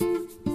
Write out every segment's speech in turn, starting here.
Hello,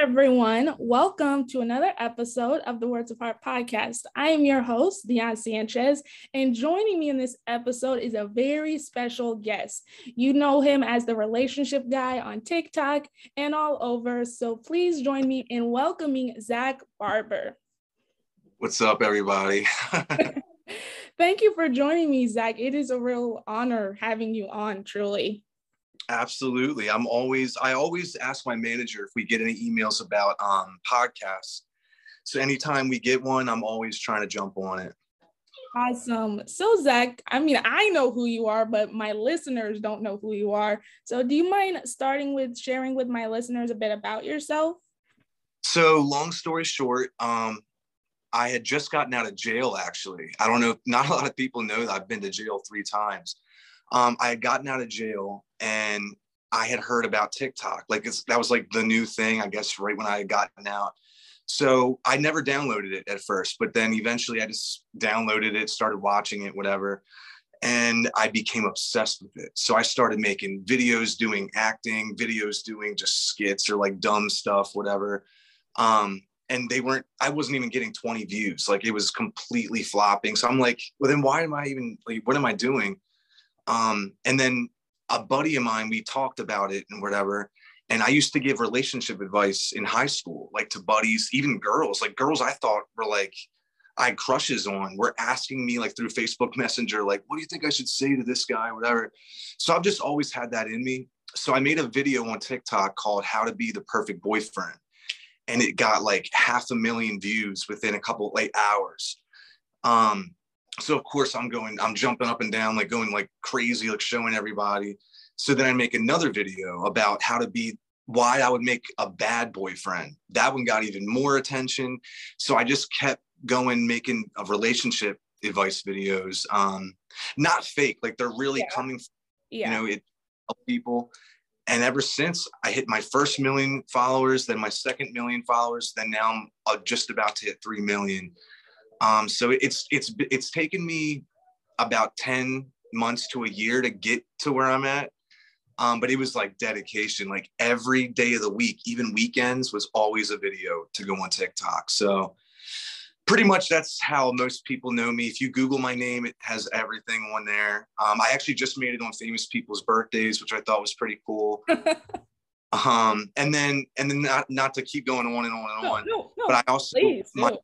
everyone. Welcome to another episode of the Words of Heart podcast. I am your host, Dion Sanchez, and joining me in this episode is a very special guest. You know him as the relationship guy on TikTok and all over. So please join me in welcoming Zack Barbour. What's up, everybody? Thank you for joining me, Zack. It is a real honor having you on, truly. Absolutely. I'm always I always ask my manager if we get any emails about um podcasts. So anytime we get one, I'm always trying to jump on it. Awesome. So Zack, I mean, I know who you are, but my listeners don't know who you are. So do you mind starting with sharing with my listeners a bit about yourself? So long story short, um, I had just gotten out of jail actually. I don't know, not a lot of people know that I've been to jail three times. Um, I had gotten out of jail and I had heard about TikTok. Like that was like the new thing, I guess, right when I had gotten out. So I never downloaded it at first, but then eventually I just downloaded it, started watching it, whatever. And I became obsessed with it. So I started making videos, doing acting, videos, doing just skits or like dumb stuff, whatever. Um, and they weren't, I wasn't even getting 20 views. Like it was completely flopping. So I'm like, well, then why am I even like, what am I doing? Um, and then a buddy of mine, we talked about it and whatever. And I used to give relationship advice in high school, like to buddies, even girls, like girls I thought were like, I had crushes on were asking me like through Facebook Messenger, like, what do you think I should say to this guy, whatever. So I've just always had that in me. So I made a video on TikTok called How to Be the Perfect Boyfriend. And it got like half a million views within a couple like hours. Um, so of course i'm going i'm jumping up and down like going like crazy like showing everybody. So then i make another video about how to be why i would make a bad boyfriend. That one got even more attention. So i just kept going making a relationship advice videos um not fake like they're really yeah. coming from, yeah. you know it people. And ever since i hit my first million followers then my second million followers then now i'm uh, just about to hit 3 million um, so it's it's it's taken me about 10 months to a year to get to where I'm at. Um, but it was like dedication, like every day of the week, even weekends was always a video to go on TikTok. So pretty much that's how most people know me. If you Google my name, it has everything on there. Um, I actually just made it on famous people's birthdays, which I thought was pretty cool. um, and then and then not not to keep going on and on and on, no, no, but I also please, my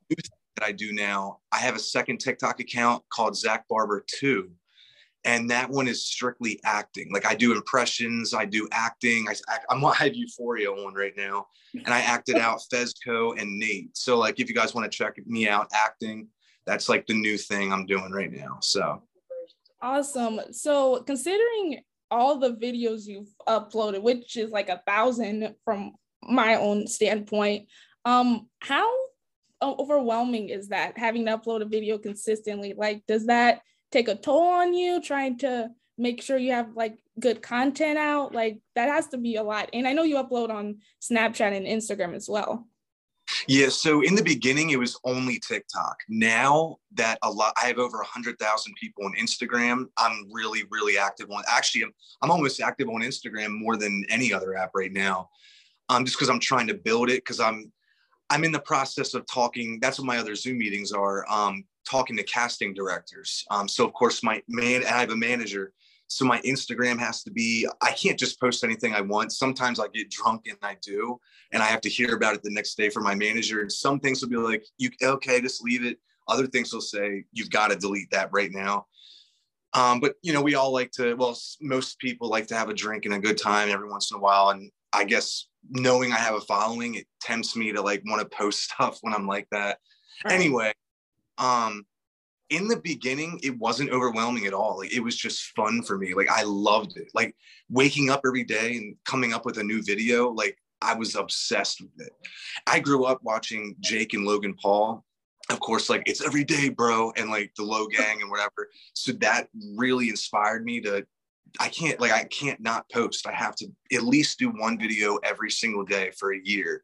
that I do now, I have a second TikTok account called Zack Barbour 2. and that one is strictly acting. Like I do impressions, I do acting. I, I'm I have Euphoria on right now, and I acted out Fezco and Nate. So like, if you guys want to check me out acting, that's like the new thing I'm doing right now. So awesome. So considering all the videos you've uploaded, which is like a thousand from my own standpoint, um, how overwhelming is that having to upload a video consistently? Like, does that take a toll on you trying to make sure you have like good content out? Like, that has to be a lot. And I know you upload on Snapchat and Instagram as well. Yeah, so in the beginning it was only TikTok. Now that a lot, I have over hundred thousand people on Instagram. I'm really, really active on. Actually, I'm, I'm almost active on Instagram more than any other app right now. Um, just because I'm trying to build it. Because I'm, I'm in the process of talking. That's what my other Zoom meetings are. Um, talking to casting directors. Um, so of course my man, I have a manager so my Instagram has to be, I can't just post anything I want. Sometimes I get drunk and I do, and I have to hear about it the next day from my manager. And some things will be like, you okay, just leave it. Other things will say, you've got to delete that right now. Um, but you know, we all like to, well, most people like to have a drink and a good time every once in a while. And I guess knowing I have a following, it tempts me to like want to post stuff when I'm like that. Right. Anyway, um, in the beginning it wasn't overwhelming at all. Like it was just fun for me. Like i loved it. Like waking up every day and coming up with a new video like i was obsessed with it. I grew up watching jake and logan paul. Of course like it's every day bro and like the Logang and whatever. So that really inspired me to i can't like i can't not post i have to at least do one video every single day for a year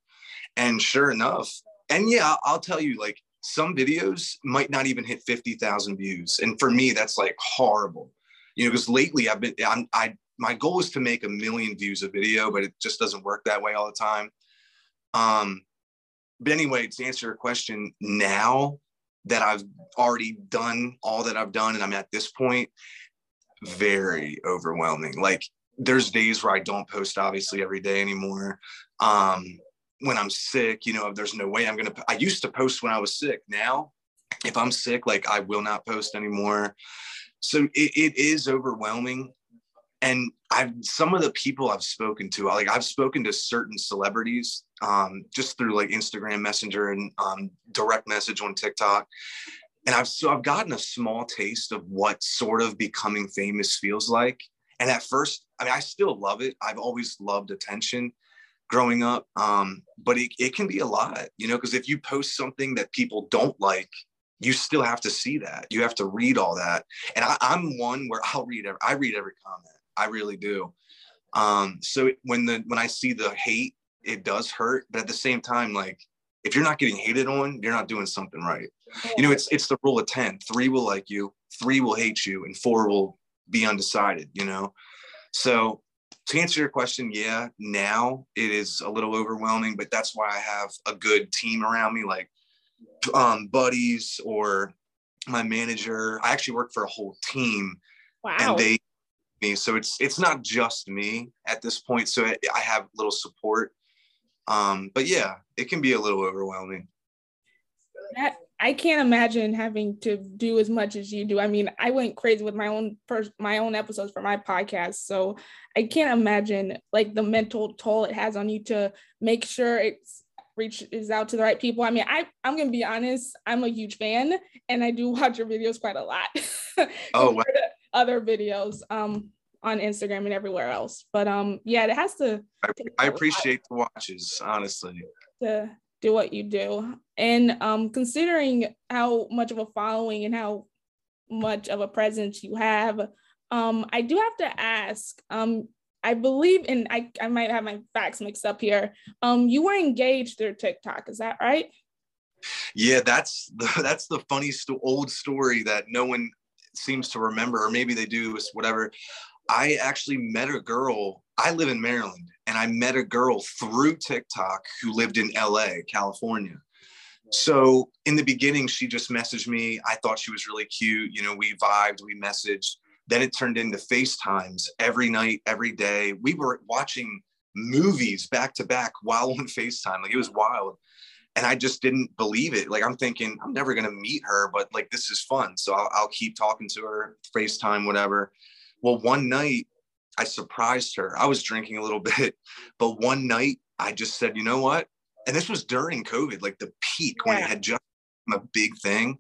and sure enough and yeah i'll tell you like some videos might not even hit 50,000 views. And for me, that's like horrible, you know, because lately I've been, I'm, I, my goal is to make a million views a video, but it just doesn't work that way all the time. Um, but anyway, to answer your question, now that I've already done all that I've done and I'm at this point, very overwhelming. Like there's days where I don't post obviously every day anymore. Um, when I'm sick, you know, there's no way I'm to, I used to post when I was sick. Now, if I'm sick, like I will not post anymore. So it, it is overwhelming. And I've, some of the people I've spoken to, like I've spoken to certain celebrities um, just through like Instagram messenger and um, direct message on TikTok. And I've, so I've gotten a small taste of what sort of becoming famous feels like. And at first, I mean, I still love it. I've always loved attention growing up. Um, but it, it can be a lot, you know, because if you post something that people don't like, you still have to see that. You have to read all that. And I, am one where I'll read every, I read every comment. I really do. Um, so when the when I see the hate, it does hurt. But at the same time, like if you're not getting hated on, you're not doing something right. You know, it's it's the rule of 10. Three will like you, three will hate you, and four will be undecided, you know. So to answer your question, yeah, now it is a little overwhelming, but that's why I have a good team around me, like um, buddies or my manager. I actually work for a whole team, wow. and they me. So it's it's not just me at this point. So I, I have little support. Um, but yeah, it can be a little overwhelming. That I can't imagine having to do as much as you do. I mean, I went crazy with my own first my own episodes for my podcast. So I can't imagine like the mental toll it has on you to make sure it's reaches out to the right people. I mean, I I'm gonna be honest, I'm a huge fan and I do watch your videos quite a lot. oh wow. other videos um on Instagram and everywhere else. But um yeah, it has to I, I appreciate the watches, honestly. To do what you do. And um, considering how much of a following and how much of a presence you have, um, I do have to ask. Um, I believe, and I, I might have my facts mixed up here. Um, you were engaged through TikTok, is that right? Yeah, that's the that's the funny sto- old story that no one seems to remember, or maybe they do, whatever. I actually met a girl. I live in Maryland, and I met a girl through TikTok who lived in LA, California. So in the beginning, she just messaged me. I thought she was really cute. You know, we vibed, we messaged. Then it turned into FaceTimes every night, every day. We were watching movies back to back while on FaceTime. Like it was wild. and I just didn't believe it. Like I'm thinking I'm never gonna meet her, but like this is fun, so I'll, I'll keep talking to her, FaceTime, whatever. Well, one night I surprised her. I was drinking a little bit, but one night I just said, you know what? And this was during COVID, like the peak yeah. when it had just a big thing.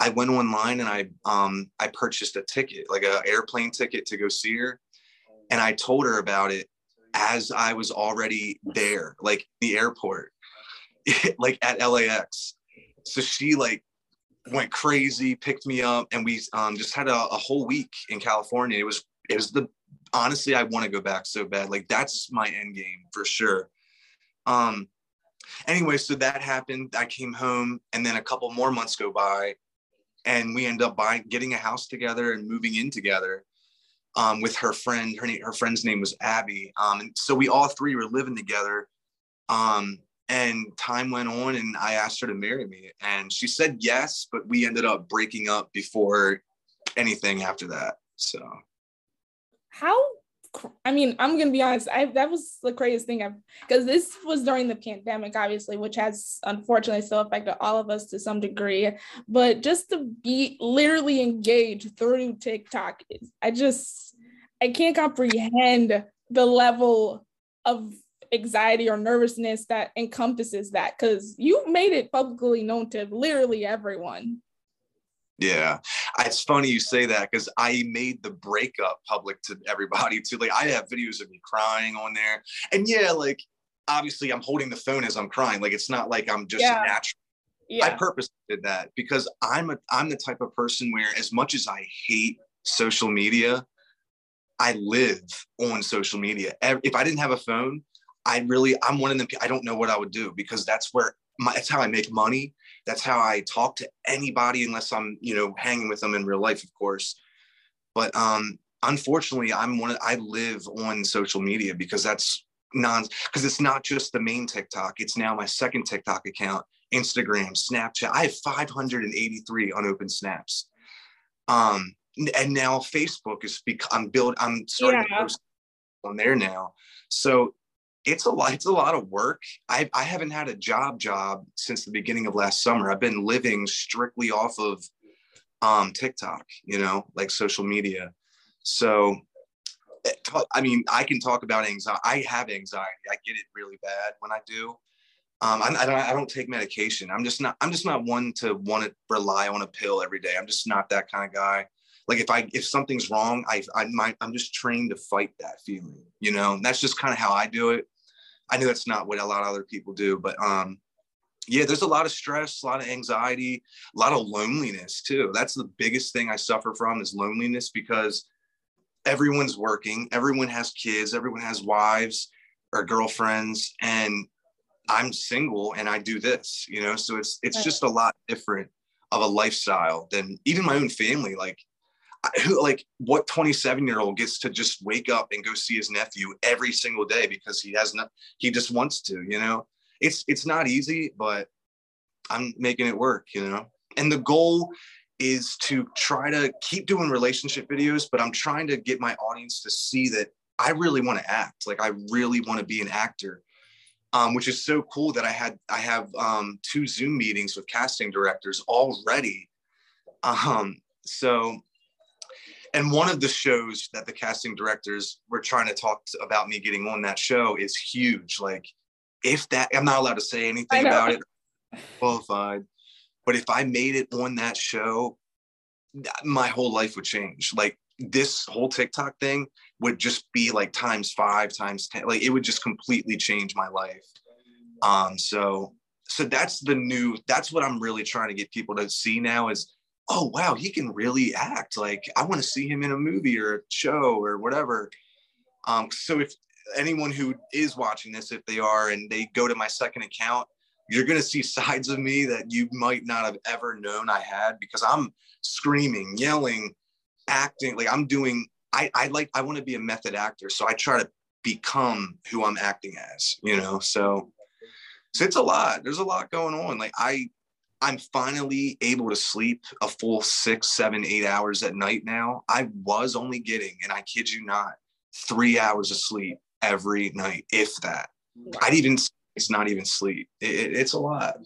I went online and I um I purchased a ticket, like an airplane ticket to go see her, and I told her about it as I was already there, like the airport, like at LAX. So she like went crazy, picked me up, and we um, just had a, a whole week in California. It was it was the honestly, I want to go back so bad. Like that's my end game for sure. Um. Anyway, so that happened. I came home, and then a couple more months go by, and we end up buying, getting a house together, and moving in together um, with her friend. Her, her friend's name was Abby. Um, and so we all three were living together. Um, and time went on, and I asked her to marry me, and she said yes, but we ended up breaking up before anything after that. So, how? I mean, I'm gonna be honest. I that was the craziest thing I've because this was during the pandemic, obviously, which has unfortunately still affected all of us to some degree. But just to be literally engaged through TikTok, I just I can't comprehend the level of anxiety or nervousness that encompasses that because you made it publicly known to literally everyone. Yeah, it's funny you say that because I made the breakup public to everybody too. Like I have videos of me crying on there, and yeah, like obviously I'm holding the phone as I'm crying. Like it's not like I'm just yeah. natural. Yeah. I purposely did that because I'm a I'm the type of person where as much as I hate social media, I live on social media. If I didn't have a phone, I really, I'm one of them. I don't know what I would do because that's where my, that's how I make money. That's how I talk to anybody, unless I'm, you know, hanging with them in real life, of course. But um, unfortunately, I'm one. Of, I live on social media because that's non. Because it's not just the main TikTok. It's now my second TikTok account, Instagram, Snapchat. I have 583 unopened snaps. Um, and now Facebook is because I'm build. I'm starting yeah. to post on there now. So it's a lot it's a lot of work. I, I haven't had a job job since the beginning of last summer. I've been living strictly off of um, tiktok you know like social media. So i mean i can talk about anxiety i have anxiety. I get it really bad when i do. Um, I, I, don't, I don't take medication. I'm just not i'm just not one to want to rely on a pill every day. I'm just not that kind of guy. Like if I if something's wrong, I I might I'm just trained to fight that feeling, you know. And that's just kind of how I do it. I know that's not what a lot of other people do, but um, yeah, there's a lot of stress, a lot of anxiety, a lot of loneliness too. That's the biggest thing I suffer from is loneliness because everyone's working, everyone has kids, everyone has wives or girlfriends, and I'm single and I do this, you know. So it's it's just a lot different of a lifestyle than even my own family. Like who like what 27 year old gets to just wake up and go see his nephew every single day because he has not he just wants to you know? It's it's not easy but i'm making it work you know? And the goal is to try to keep doing relationship videos but i'm trying to get my audience to see that i really want to act like i really want to be an actor um, which is so cool that i had i have um, two zoom meetings with casting directors already. Um, so and one of the shows that the casting directors were trying to talk to, about me getting on that show is huge. Like if that i'm not allowed to say anything about it. Qualified. But if i made it on that show my whole life would change. Like this whole tiktok thing would just be like times five times ten like it would just completely change my life. Um so so that's the new that's what i'm really trying to get people to see now is oh wow he can really act like i want to see him in a movie or a show or whatever. Um so if anyone who is watching this if they are and they go to my second account you're going to see sides of me that you might not have ever known i had because i'm screaming yelling acting like i'm doing i i like i want to be a method actor so i try to become who i'm acting as you know so so it's a lot there's a lot going on like i I'm finally able to sleep a full six, seven, eight hours at night now. I was only getting, and I kid you not, three hours of sleep every night, if that. Wow. I'd even it's not even sleep. It, it, it's a lot.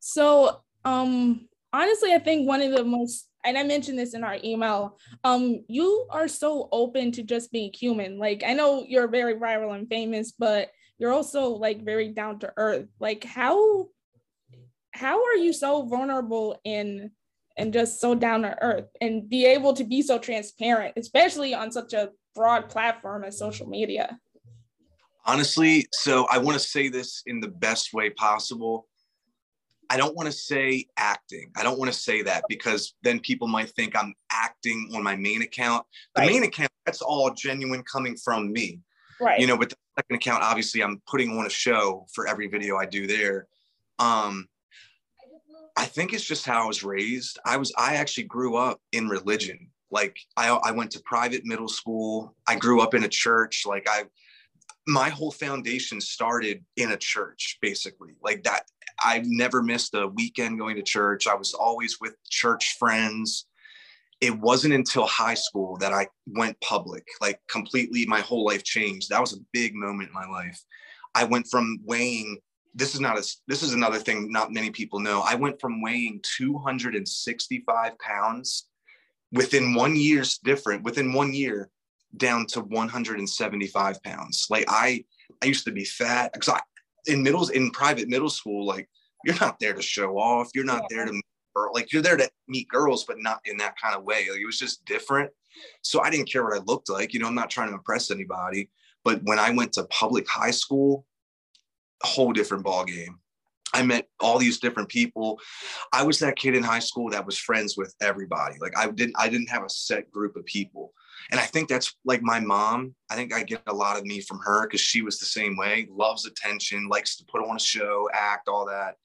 So, um, honestly, I think one of the most, and I mentioned this in our email, um, you are so open to just being human. Like, I know you're very viral and famous, but you're also like very down to earth. Like, how, how are you so vulnerable in and just so down to earth and be able to be so transparent, especially on such a broad platform as social media? Honestly, so I want to say this in the best way possible. I don't want to say acting. I don't want to say that because then people might think I'm acting on my main account. The right. main account, that's all genuine coming from me. Right. You know, but the second account, obviously, I'm putting on a show for every video I do there. Um, I think it's just how I was raised. I was, I actually grew up in religion. Like I, I went to private middle school. I grew up in a church. Like I, my whole foundation started in a church, basically. Like that, I never missed a weekend going to church. I was always with church friends. It wasn't until high school that I went public, like completely my whole life changed. That was a big moment in my life. I went from weighing this is not a this is another thing not many people know. I went from weighing 265 pounds within one year's different within one year down to 175 pounds. Like I, I used to be fat because I, in middle, in private middle school, like you're not there to show off. You're not there to like you're there to meet girls, but not in that kind of way. Like it was just different. So I didn't care what I looked like. You know, I'm not trying to impress anybody. But when I went to public high school, a whole different ball game. I met all these different people. I was that kid in high school that was friends with everybody. Like I didn't I didn't have a set group of people. And I think that's like my mom. I think I get a lot of me from her because she was the same way, loves attention, likes to put on a show, act, all that.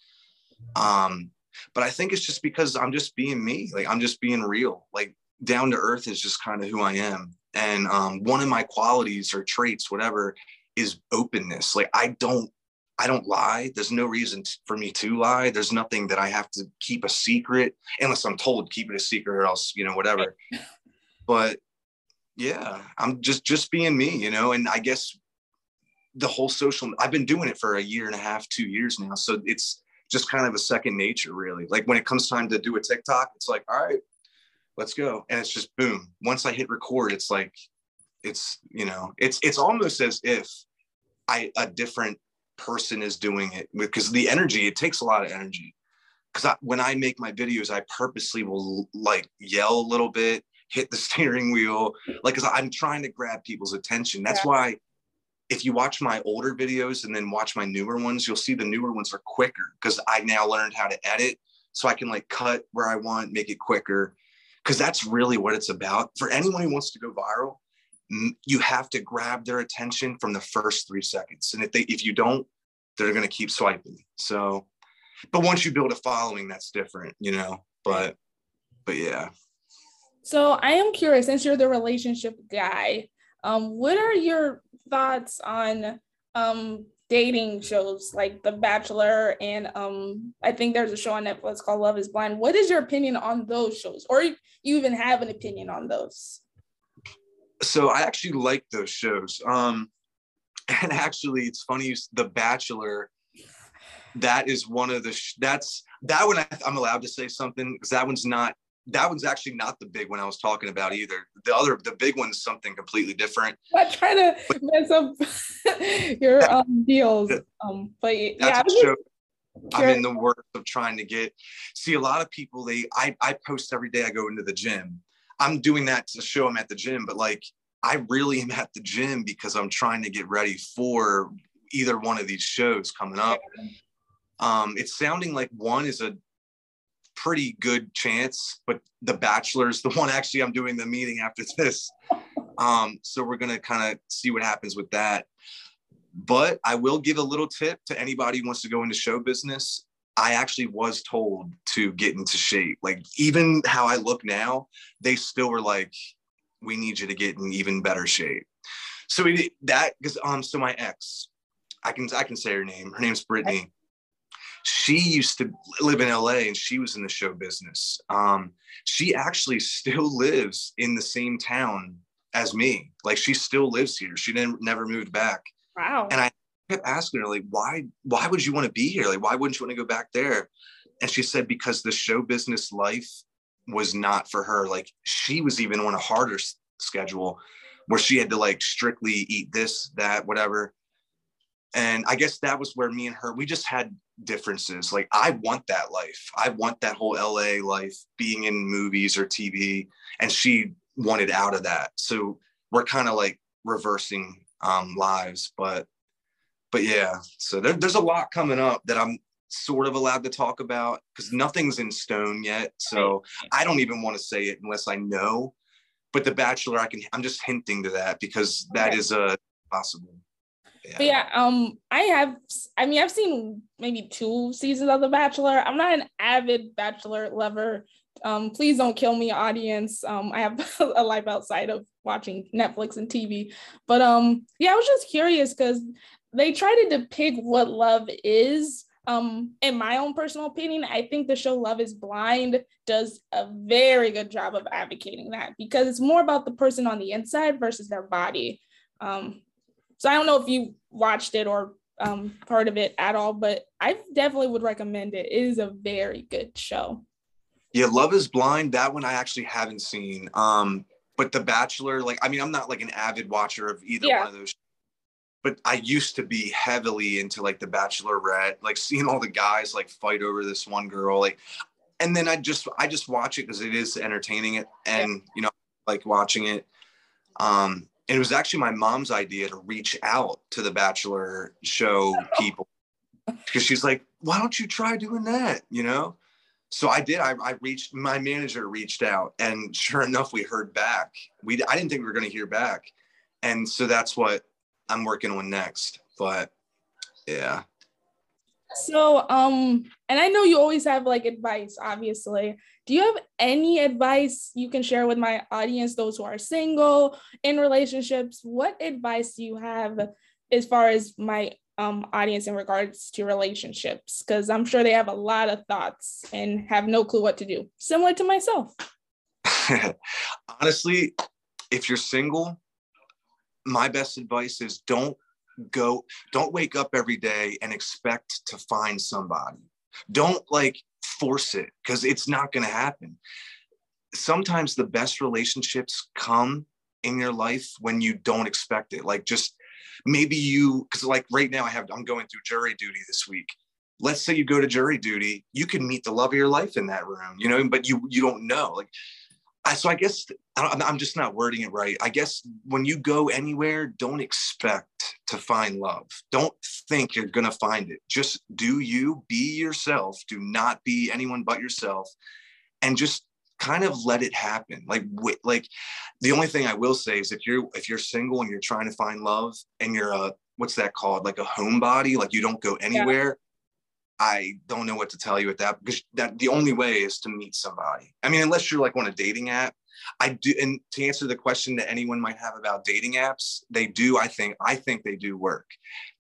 Um, but I think it's just because I'm just being me. Like I'm just being real. Like down to earth is just kind of who I am. And um, one of my qualities or traits, whatever, is openness. Like I don't I don't lie. There's no reason for me to lie. There's nothing that I have to keep a secret unless I'm told keep it a secret or else, you know, whatever. But yeah, I'm just just being me, you know, and I guess the whole social I've been doing it for a year and a half, 2 years now. So it's just kind of a second nature really. Like when it comes time to do a TikTok, it's like, all right, let's go. And it's just boom. Once I hit record, it's like it's, you know, it's it's almost as if I a different person is doing it because the energy it takes a lot of energy. Because when i make my videos i purposely will like yell a little bit hit the steering wheel like because i'm trying to grab people's attention. That's yeah. why if you watch my older videos and then watch my newer ones you'll see the newer ones are quicker because i now learned how to edit so i can like cut where i want make it quicker. Because that's really what it's about. For anyone who wants to go viral you have to grab their attention from the first three seconds. And if they if you don't, they're gonna keep swiping. So, but once you build a following, that's different, you know. But but yeah. So I am curious, since you're the relationship guy, um, what are your thoughts on um dating shows like The Bachelor and um I think there's a show on Netflix called Love is Blind. What is your opinion on those shows? Or you even have an opinion on those? So I actually like those shows. Um, and actually, it's funny. The Bachelor, that is one of the sh- that's that one. I, am allowed to say something because that one's not. That one's actually not the big one I was talking about either. The other, the big one's something completely different. I'm trying to but, mess up your um, deals. Um, but yeah, show, I'm in the work of trying to get. See, a lot of people they I I post every day. I go into the gym I'm doing that to show I'm at the gym, but like I really am at the gym because I'm trying to get ready for either one of these shows coming up. Um, it's sounding like one is a pretty good chance, but The Bachelor's the one actually I'm doing the meeting after this. Um, so we're gonna kind of see what happens with that. But I will give a little tip to anybody who wants to go into show business. I actually was told to get into shape. Like even how I look now, they still were like, "We need you to get in even better shape." So we that because um so my ex, I can I can say her name. Her name's Brittany. She used to live in LA and she was in the show business. Um, she actually still lives in the same town as me. Like she still lives here. She didn't never moved back. Wow. And I kept asking her like, why, why would you want to be here? Like, why wouldn't you want to go back there? And she said, because the show business life was not for her. Like she was even on a harder s- schedule where she had to like strictly eat this, that, whatever. And I guess that was where me and her, we just had differences. Like I want that life. I want that whole LA life being in movies or TV. And she wanted out of that. So we're kind of like reversing um, lives. But but yeah, so there, there's a lot coming up that I'm sort of allowed to talk about because nothing's in stone yet. So I don't even want to say it unless I know. But The Bachelor, I can. I'm just hinting to that because that Okay. is a possible. But yeah, um, I have. I mean, I've seen maybe two seasons of The Bachelor. I'm not an avid Bachelor lover. Um, please don't kill me, audience. Um, I have a life outside of watching Netflix and TV. But um, yeah, I was just curious because they try to depict what love is. Um, in my own personal opinion, I think the show Love is Blind does a very good job of advocating that because it's more about the person on the inside versus their body. Um, so I don't know if you watched it or um, heard of it at all, but I definitely would recommend it. It is a very good show. Yeah, Love is Blind. That one I actually haven't seen. Um, but The Bachelor, like, I mean, I'm not like an avid watcher of either Yeah. one of those. But I used to be heavily into like The Bachelorette, like seeing all the guys like fight over this one girl, like, and then I just I just watch it because it is entertaining it, and you know, like watching it. Um, and it was actually my mom's idea to reach out to the Bachelor show people because she's like, why don't you try doing that? You know? So I did. I, I reached my manager reached out, and sure enough, we heard back. We I didn't think we were going to hear back, and so that's what I'm working on next. But yeah, So, um, and I know you always have like advice, obviously. Do you have any advice you can share with my audience, those who are single, in relationships? What advice do you have as far as my um, audience in regards to relationships? Because I'm sure they have a lot of thoughts and have no clue what to do, similar to myself. honestly, if you're single, my best advice is don't go, don't wake up every day and expect to find somebody. Don't like force it because it's not going to happen. Sometimes the best relationships come in your life when you don't expect it. Like just maybe you, because like right now I have, I'm going through jury duty this week. Let's say you go to jury duty, you can meet the love of your life in that room, you know, but you you don't know. Like so I guess I I'm just not wording it right. I guess when you go anywhere, don't expect to find love. Don't think you're gonna find it. Just do you, be yourself. Do not be anyone but yourself, and just kind of let it happen. Like, wait, like the only thing I will say is if you're if you're single and you're trying to find love and you're a what's that called, like a homebody, like you don't go anywhere. I don't know what to tell you at that because that the only way is to meet somebody. I mean, unless you're like on a dating app. I do, and to answer the question that anyone might have about dating apps, they do. I think I think they do work.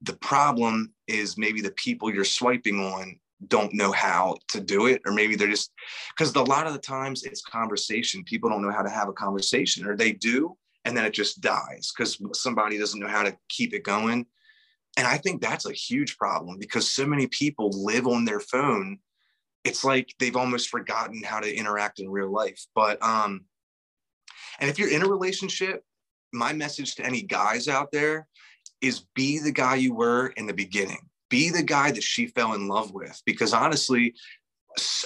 The problem is maybe the people you're swiping on don't know how to do it, or maybe they're just because a lot of the times it's conversation. People don't know how to have a conversation, or they do, and then it just dies because somebody doesn't know how to keep it going. And I think that's a huge problem because so many people live on their phone. It's like they've almost forgotten how to interact in real life. But um, and if you're in a relationship, my message to any guys out there is be the guy you were in the beginning. Be the guy that she fell in love with. Because honestly,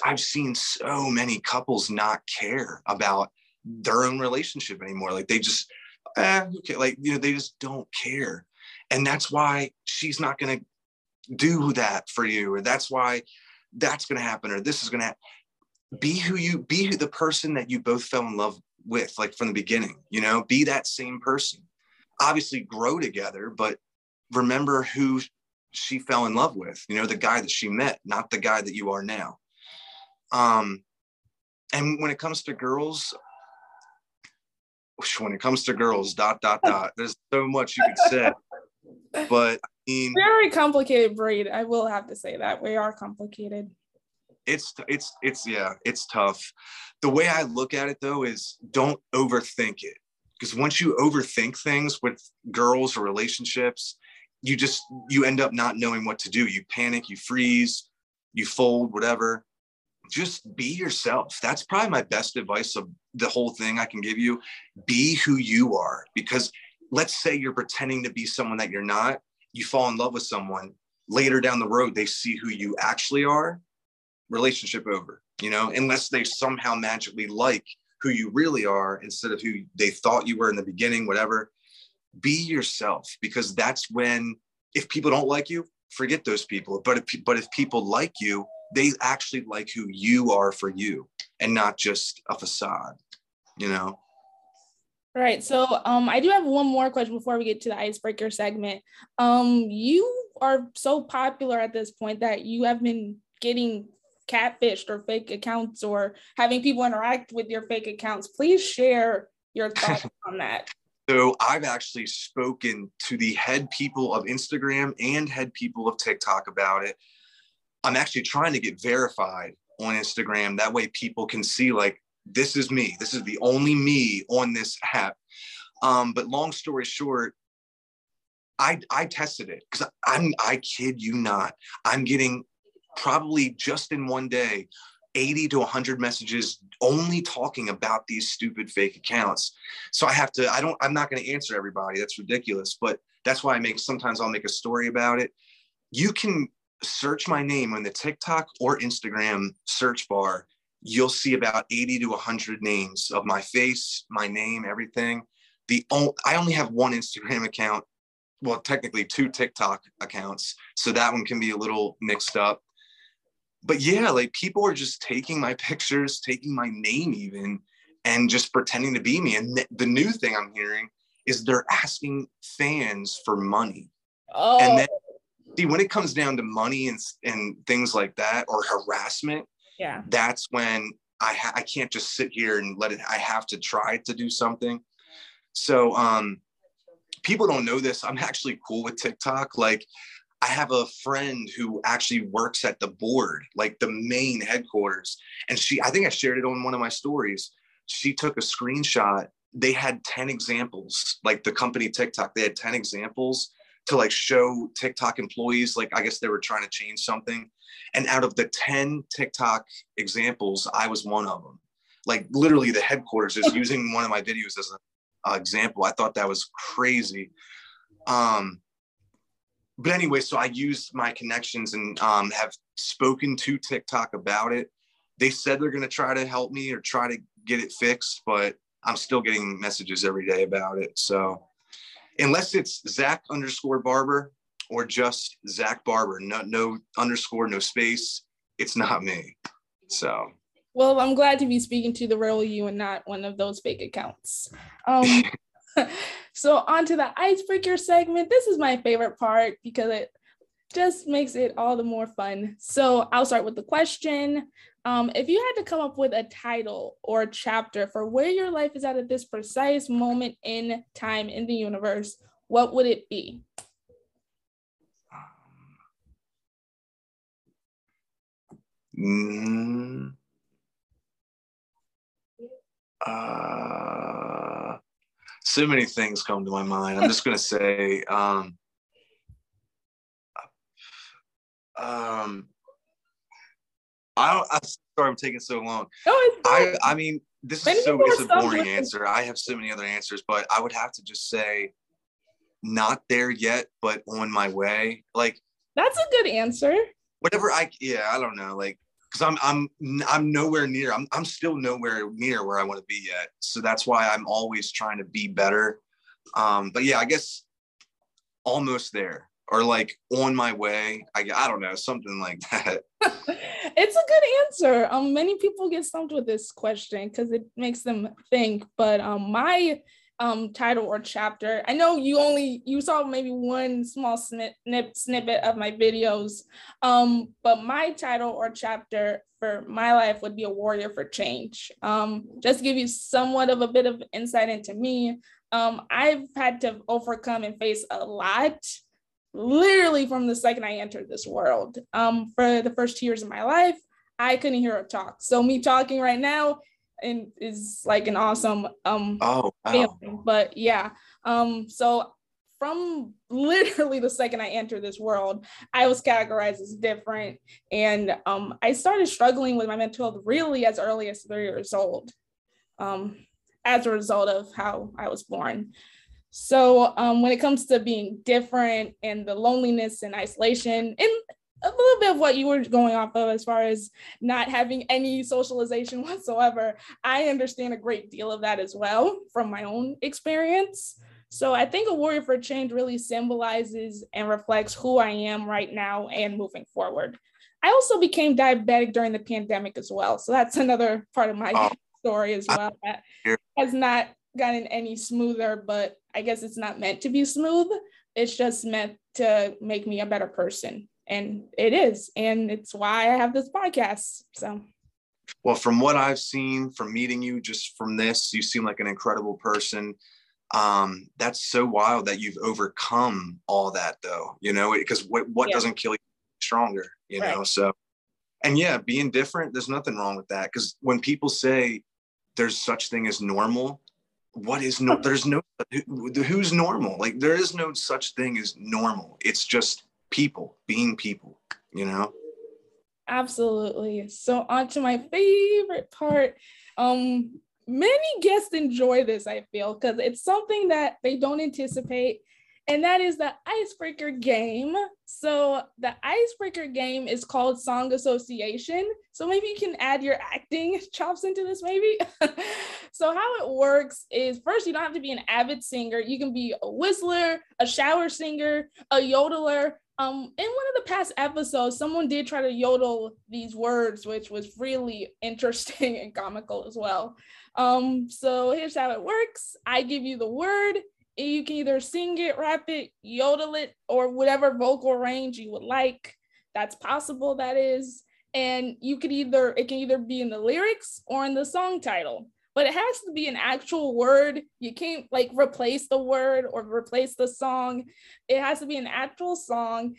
I've seen so many couples not care about their own relationship anymore. Like they just, eh, okay, like you know, they just don't care and that's why she's not going to do that for you or that's why that's going to happen or this is going to be who you be who the person that you both fell in love with like from the beginning you know? Be that same person. Obviously grow together but remember who she fell in love with you know the guy that she met not the guy that you are now. Um and when it comes to girls when it comes to girls dot dot dot there's so much you could say but I mean, Very complicated breed. I will have to say that we are complicated. it's it's it's yeah, it's tough. The way I look at it though is don't overthink it because once you overthink things with girls or relationships, you just you end up not knowing what to do you panic you freeze you fold whatever just be yourself that's probably my best advice of the whole thing i can give you be who you are because let's say you're pretending to be someone that you're not you fall in love with someone later down the road they see who you actually are relationship over you know unless they somehow magically like who you really are instead of who they thought you were in the beginning whatever. Be yourself because that's when if people don't like you forget those people. But if but if people like you they actually like who you are for you and not just a facade you know right so um i do have one more question before we get to the icebreaker segment um you are so popular at this point that you have been getting catfished or fake accounts or having people interact with your fake accounts please share your thoughts on that so I've actually spoken to the head people of Instagram and head people of TikTok about it. I'm actually trying to get verified on Instagram. That way people can see like this is me. This is the only me on this app. Um, but long story short, I I tested it because I'm I kid you not. I'm getting probably just in one day 80 to 100 messages only talking about these stupid fake accounts. So I have to, I don't, I'm not going to answer everybody. That's ridiculous. But that's why I make, sometimes I'll make a story about it. You can search my name on the TikTok or Instagram search bar. You'll see about 80 to 100 names of my face, my name, everything. The only, I only have one Instagram account. Well, technically two TikTok accounts. So that one can be a little mixed up but yeah, like people are just taking my pictures, taking my name even, and just pretending to be me. And th- the new thing I'm hearing is they're asking fans for money. Oh. And then see when it comes down to money and and things like that or harassment, yeah, that's when I ha- I can't just sit here and let it. I have to try to do something. So um, people don't know this. I'm actually cool with TikTok. Like I have a friend who actually works at the board, like the main headquarters. And she, I think I shared it on one of my stories. She took a screenshot. They had 10 examples, like the company TikTok, they had 10 examples to like show TikTok employees, like I guess they were trying to change something. And out of the 10 TikTok examples, I was one of them. Like literally the headquarters is using one of my videos as an example. I thought that was crazy. Um, but anyway, so I used my connections and um, have spoken to TikTok about it. They said they're going to try to help me or try to get it fixed, but I'm still getting messages every day about it. So unless it's Zack underscore Barbour or just Zack Barbour, no, no underscore, no space, it's not me. So. Well, I'm glad to be speaking to the real you and not one of those fake accounts. Um, so on to the icebreaker segment. This is my favorite part because it just makes it all the more fun. So I'll start with the question. Um, if you had to come up with a title or a chapter for where your life is at at this precise moment in time in the universe, what would it be? Mm, uh, so many things come to my mind. I'm just gonna say, um, um, I don't. I'm sorry, I'm taking so long. No, I I mean, this is so it's a boring answer. I have so many other answers, but I would have to just say, not there yet, but on my way. Like that's a good answer. Whatever I yeah, I don't know. Like because I'm I'm I'm nowhere near. I'm I'm still nowhere near where I want to be yet. So that's why I'm always trying to be better. Um, but yeah, I guess almost there or like on my way. I I don't know something like that. it's a good answer. Um, many people get stumped with this question because it makes them think. But um, my um title or chapter. I know you only you saw maybe one small snip, snippet of my videos, um, but my title or chapter for my life would be a warrior for change. Um, just to give you somewhat of a bit of insight into me, um, I've had to overcome and face a lot literally from the second I entered this world. Um, for the first two years of my life, I couldn't hear a talk. So me talking right now and is like an awesome um oh wow. But yeah, um, so from literally the second I entered this world, I was categorized as different. And um, I started struggling with my mental health really as early as three years old um, as a result of how I was born. So um, when it comes to being different and the loneliness and isolation and a little bit of what you were going off of as far as not having any socialization whatsoever, I understand a great deal of that as well from my own experience. So I think a warrior for change really symbolizes and reflects who I am right now and moving forward. I also became diabetic during the pandemic as well. So that's another part of my oh, story as well that has not gotten any smoother, but I guess it's not meant to be smooth. It's just meant to make me a better person. And it is. And it's why I have this podcast. So well, from what I've seen from meeting you, just from this, you seem like an incredible person um that's so wild that you've overcome all that though you know because what, what yeah. doesn't kill you stronger you right. know so and yeah being different there's nothing wrong with that because when people say there's such thing as normal what is no there's no who's normal like there is no such thing as normal it's just people being people you know absolutely so on to my favorite part um many guests enjoy this, I feel, because it's something that they don't anticipate. And that is the icebreaker game. So, the icebreaker game is called Song Association. So, maybe you can add your acting chops into this, maybe. so, how it works is first, you don't have to be an avid singer. You can be a whistler, a shower singer, a yodeler, um, in one of the past episodes, someone did try to yodel these words, which was really interesting and comical as well. Um, so here's how it works. I give you the word. And you can either sing it, rap it, yodel it, or whatever vocal range you would like. That's possible, that is. And you could either, it can either be in the lyrics or in the song title but it has to be an actual word. You can't like replace the word or replace the song. It has to be an actual song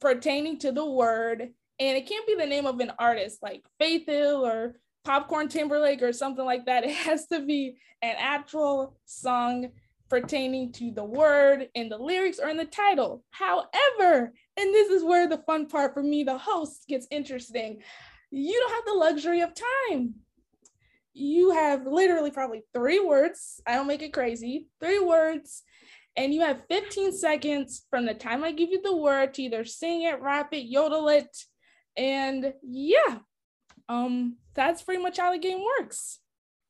pertaining to the word. And it can't be the name of an artist like Faith Hill or Popcorn Timberlake or something like that. It has to be an actual song pertaining to the word in the lyrics or in the title. However, and this is where the fun part for me, the host, gets interesting. You don't have the luxury of time you have literally probably three words. I don't make it crazy. Three words. And you have 15 seconds from the time I give you the word to either sing it, rap it, yodel it. And yeah, um, that's pretty much how the game works.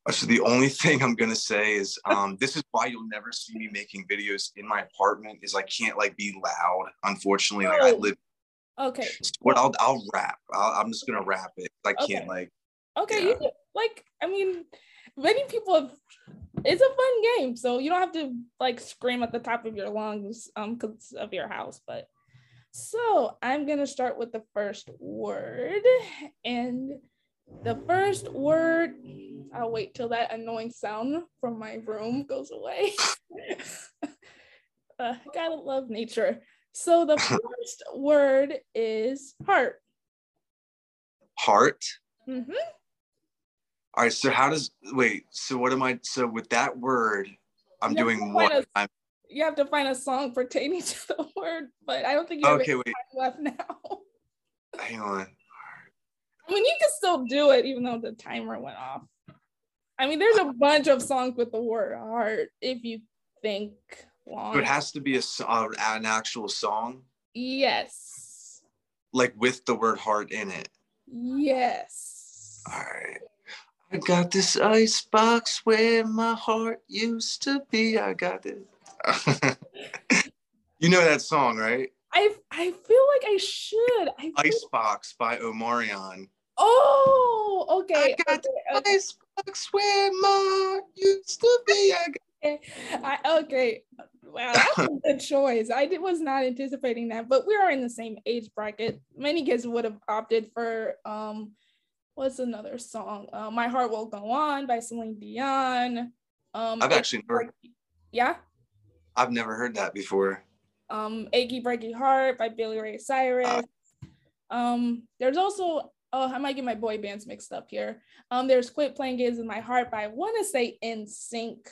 Uh, so the only thing I'm gonna say is um, this is why you'll never see me making videos in my apartment is I can't like be loud. Unfortunately, like I live. Okay. What I'll I'll rap. i am just gonna rap it. I can't okay. like. Okay, yeah. Like I mean, many people have. It's a fun game, so you don't have to like scream at the top of your lungs um because of your house. But so I'm gonna start with the first word, and the first word. I'll wait till that annoying sound from my room goes away. uh, gotta love nature. So the first word is heart. Heart. Mm-hmm. All right. So how does wait? So what am I? So with that word, I'm doing what? A, I'm, you have to find a song pertaining to the word, but I don't think you have okay, wait. left now. Hang on. I mean, you can still do it even though the timer went off. I mean, there's a bunch of songs with the word heart if you think long. it has to be a uh, an actual song. Yes. Like with the word heart in it. Yes. All right. I got this ice box where my heart used to be. I got it. you know that song, right? I I feel like I should. I Icebox by Omarion. Oh, okay. I got okay, the ice box where my heart used to be. I got I, okay. Wow, that's a good choice. I did, was not anticipating that, but we are in the same age bracket. Many kids would have opted for um what's another song? Uh, My Heart Will Go On by Celine Dion. Um, I've actually heard. Yeah. I've never heard that before. Um, Achy Breaky Heart by Billy Ray Cyrus. Uh, um, there's also oh, I might get my boy bands mixed up here. Um, there's Quit Playing Games in My Heart by I want to say NSYNC.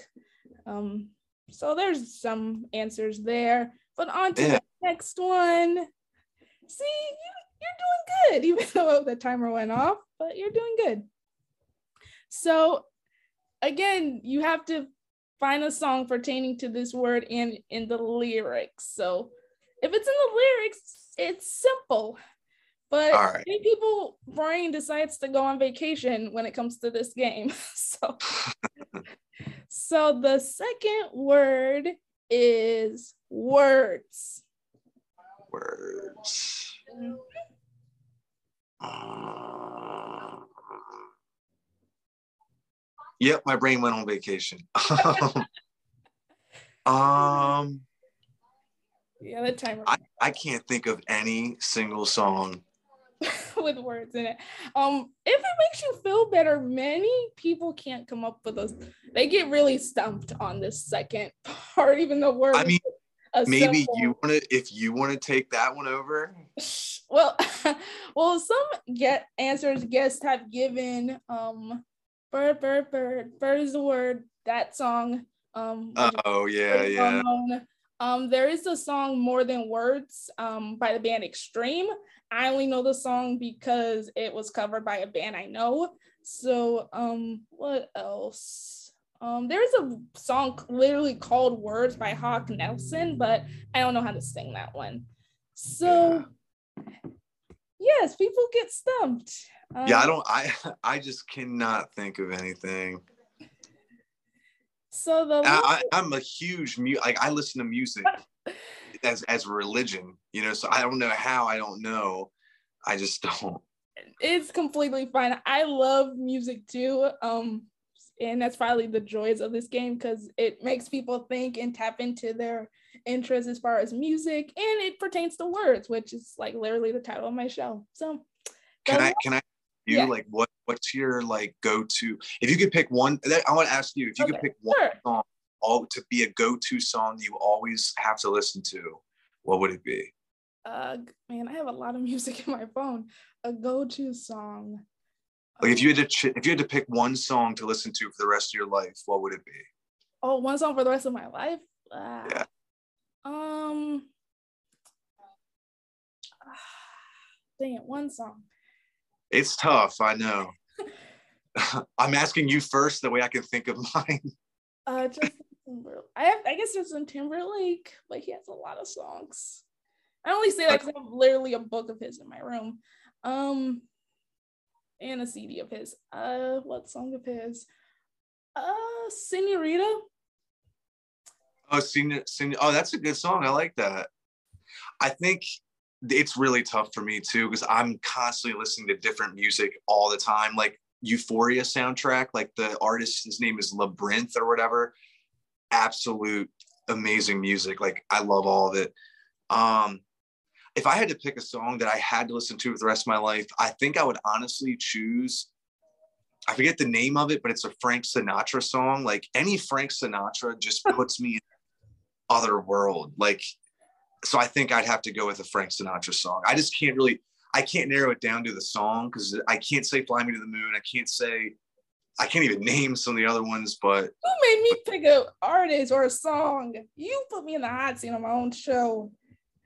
Um, so there's some answers there. But on to Yeah. the next one. See, you, you're doing good, even though the timer went off, but you're doing good. So again, you have to find a song pertaining to this word and in the lyrics. So if it's in the lyrics, it's simple. But right. many people brain decides to go on vacation when it comes to this game. So so the second word is words. Words. Uh, yep, my brain went on vacation. um, Yeah, the timer I, I can't think of any single song. with words in it. Um, if it makes you feel better, many people can't come up with those. They get really stumped on this second part, even though words. I mean, maybe simple- you want to, if you want to take that one over. well well some get answers guests have given um bird bird bird bird is the word. That song um Oh yeah, yeah. um there is a song more than words um by the band extreme. I only know the song because it was covered by a band i know. So um what else? Um there's a song literally called words by hawk nelson but i don't know how to sing that one. So yes people get stumped Yeah, I Um, don't. I I just cannot think of anything. so the I, I'm a huge mu like I listen to music as as a religion, you know. So I don't know how. I don't know. I just don't. it's completely fine. I love music too. Um, and that's probably the joys of this game because it makes people think and tap into their interests as far as music, and it pertains to words, which is like literally the title of my show. So, Can I can I you Yeah. like what what's your like go to? If you could pick one, that- I want to ask you if you could pick one sure. song all to be a go to song you always have to listen to. What would it be? uh, man, I have a lot of music in my phone. A go-to song. Like if you had to ch- if you had to pick one song to listen to for the rest of your life, what would it be? Oh, one song for the rest of my life. Ah. Yeah. Um. Dang it, one song. It's tough, I know. I'm asking you first, the way I can think of mine. Uh, Justin Timberlake. I have, I guess Justin Timberlake, but he has a lot of songs. I only say that because I have literally a book of his in my room, um, and a CD of his. Uh, what song of his? Uh, Senorita. Oh, senior, senior. Oh, that's a good song. I like that. I think it's really tough for me too because I'm constantly listening to different music all the time. Like Euphoria soundtrack, like the artist, his name is Labrinth or whatever. Absolute amazing music. Like I love all of it. Um, if I had to pick a song that I had to listen to for the rest of my life, I think I would honestly choose. I forget the name of it, but it's a Frank Sinatra song. Like any Frank Sinatra just puts me in other world. Like, so I think I'd have to go with a Frank Sinatra song. I just can't really, I can't narrow it down to the song because I can't say "Fly Me to the Moon." I can't say, I can't even name some of the other ones. But Who made me pick an artist or a song? You put me in the hot seat on my own show.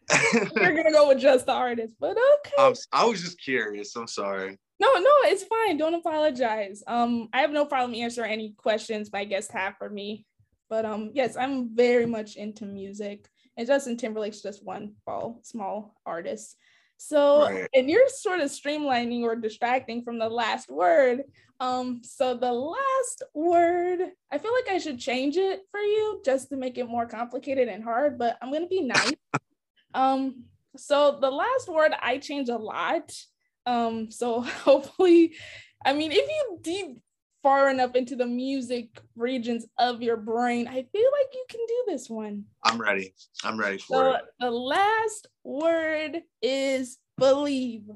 You're gonna go with just the artist, but okay. I'm, I was just curious. I'm sorry. No, no, it's fine. Don't apologize. Um, I have no problem answering any questions my guests have for me. But um, yes, I'm very much into music, and Justin Timberlake's just one small small artist. So, Right. and you're sort of streamlining or distracting from the last word. Um, so the last word, I feel like I should change it for you just to make it more complicated and hard. But I'm gonna be nice. um, so the last word I change a lot. Um, so hopefully, I mean, if you deep far enough into the music regions of your brain, I feel like you can this one. I'm ready. I'm ready for So it. the last word is believe.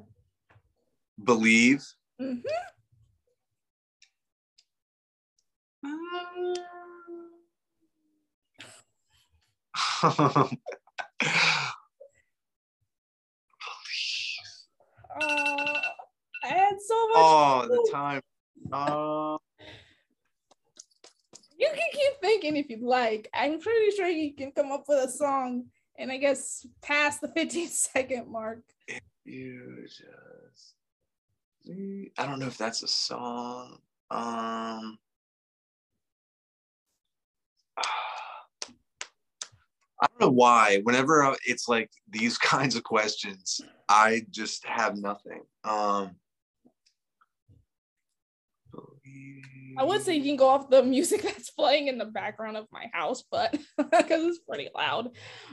Believe. Mhm. Uh, I had so much. oh, the time. Uh, You can keep thinking if you'd like. I'm pretty sure you can come up with a song and I guess past the 15 second mark. You just I don't know if that's a song. Um I don't know why. Whenever it's like these kinds of questions, I just have nothing. Um I would say you can go off the music that's playing in the background of my house, but because it's pretty loud.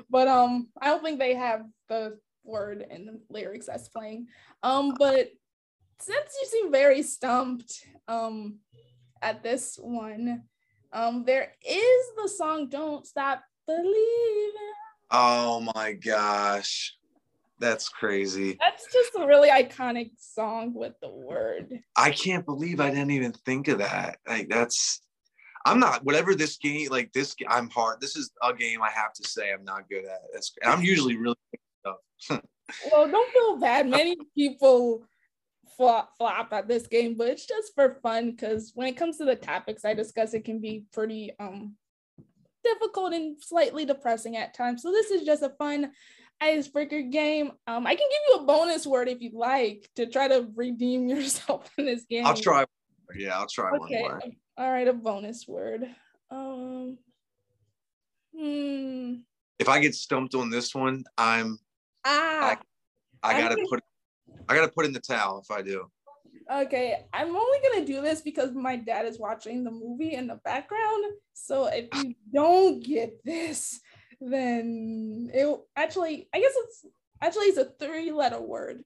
But um, I don't think they have the word and the lyrics that's playing. Um, but since you seem very stumped um at this one, um, there is the song "Don't Stop Believing." Oh my gosh. That's crazy. That's just a really iconic song with the word. I can't believe I didn't even think of that. Like that's I'm not whatever this game like this I'm hard. This is a game I have to say I'm not good at. That's I'm usually really well, don't feel bad. Many people flop, flop at this game, but it's just for fun because when it comes to the topics I discuss, it can be pretty um difficult and slightly depressing at times. So this is just a fun icebreaker game. Um, I can give you a bonus word if you'd like to try to redeem yourself in this game. I'll try. Yeah, I'll try okay. one more. All right, a bonus word. Um, hmm. If I get stumped on this one, I'm. Ah. I, I gotta I'm... put. I gotta put in the towel if I do. Okay, I'm only gonna do this because my dad is watching the movie in the background. So if you don't get this, then it actually I guess it's actually it's a three letter word.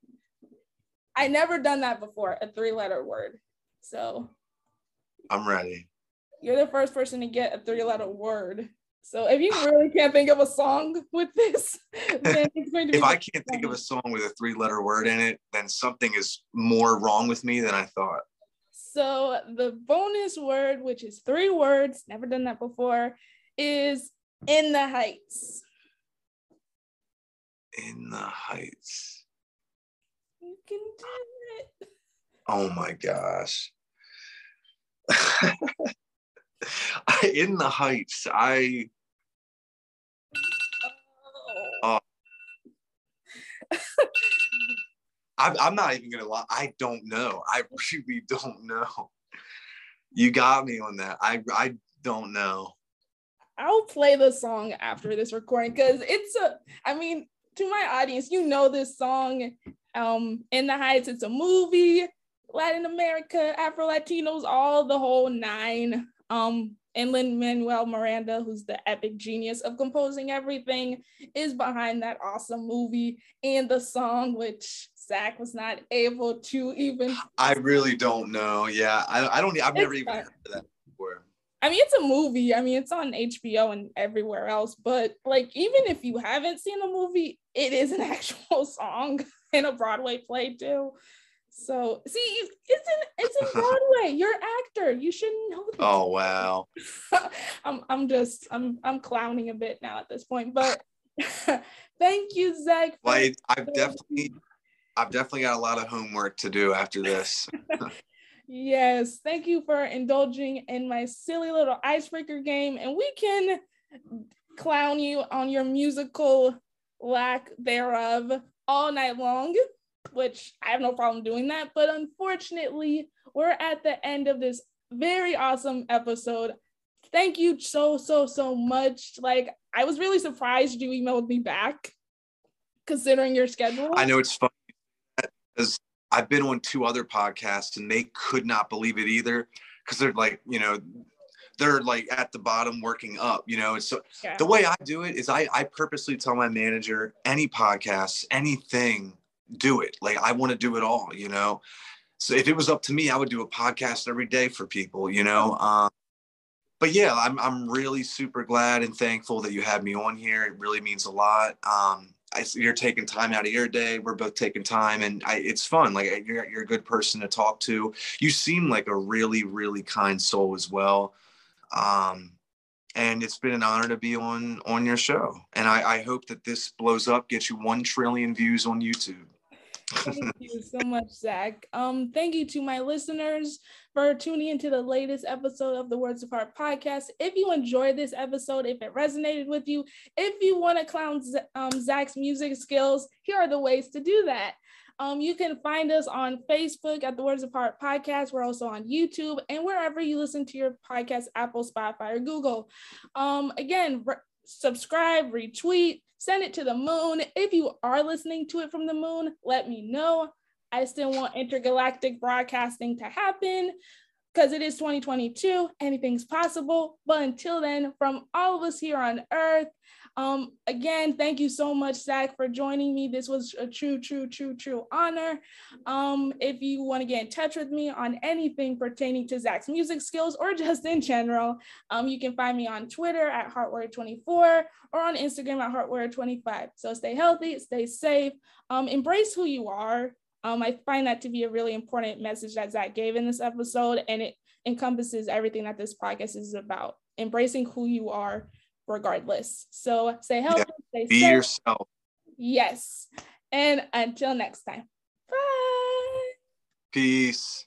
I never done that before, a three letter word. So I'm ready. You're the first person to get a three letter word. So if you really can't think of a song with this, then it's going to be. if I can't think of a song with a three letter word in it, then something is more wrong with me than I thought. So the bonus word, which is three words, never done that before, is in the heights. In the heights. You can do it. Oh my gosh. in the heights, I. Oh. Uh, I'm, I'm not even gonna lie. I don't know. I really don't know. You got me on that. I I don't know. I'll play the song after this recording because it's a, I mean, to my audience, you know this song, um, In the Heights, it's a movie, Latin America, Afro Latinos, all the whole nine. Um, and Lin Manuel Miranda, who's the epic genius of composing everything, is behind that awesome movie and the song, which Zack was not able to even. I really don't know. Yeah, I, I don't. I've never even heard of that. I mean, it's a movie. I mean, it's on HBO and everywhere else. But like, even if you haven't seen the movie, it is an actual song in a Broadway play too. So see, it's in it's in Broadway. You're an actor. You should know this. Oh wow. I'm I'm just I'm I'm clowning a bit now at this point, but thank you, Zack. Well, I've definitely I've definitely got a lot of homework to do after this. Yes, thank you for indulging in my silly little icebreaker game, and we can clown you on your musical lack thereof all night long, which I have no problem doing that. But unfortunately, we're at the end of this very awesome episode. Thank you so, so, so much. Like, I was really surprised you emailed me back considering your schedule. I know it's funny because I've been on two other podcasts and they could not believe it either because they're like, you know, they're like at the bottom working up, you know. And so yeah. the way I do it is I, I purposely tell my manager any podcasts, anything, do it. Like I want to do it all, you know. So if it was up to me, I would do a podcast every day for people, you know. Um, but yeah, I'm I'm really super glad and thankful that you had me on here. It really means a lot. Um, I, you're taking time out of your day. We're both taking time, and I, it's fun. Like you're, you're a good person to talk to. You seem like a really, really kind soul as well. Um, and it's been an honor to be on on your show. And I, I hope that this blows up, gets you one trillion views on YouTube. Thank you so much, Zack. Um, thank you to my listeners for tuning into the latest episode of the Words of Heart podcast. If you enjoyed this episode, if it resonated with you, if you want to clown um, Zack's music skills, here are the ways to do that. Um, you can find us on Facebook at the Words of Heart podcast. We're also on YouTube and wherever you listen to your podcast, Apple, Spotify, or Google. Um, again, re- subscribe, retweet, send it to the moon. If you are listening to it from the moon, let me know. I still want intergalactic broadcasting to happen because it is 2022. Anything's possible. But until then, from all of us here on Earth, um, again, thank you so much, Zack, for joining me. This was a true, true, true, true honor. Um, if you want to get in touch with me on anything pertaining to Zack's music skills or just in general, um, you can find me on Twitter at Heartwarrior24 or on Instagram at Heartwarrior25. So stay healthy, stay safe, um, embrace who you are. Um, I find that to be a really important message that Zack gave in this episode, and it encompasses everything that this podcast is about embracing who you are regardless. So stay healthy, yeah, stay be safe. yourself. Yes. And until next time. Bye. Peace.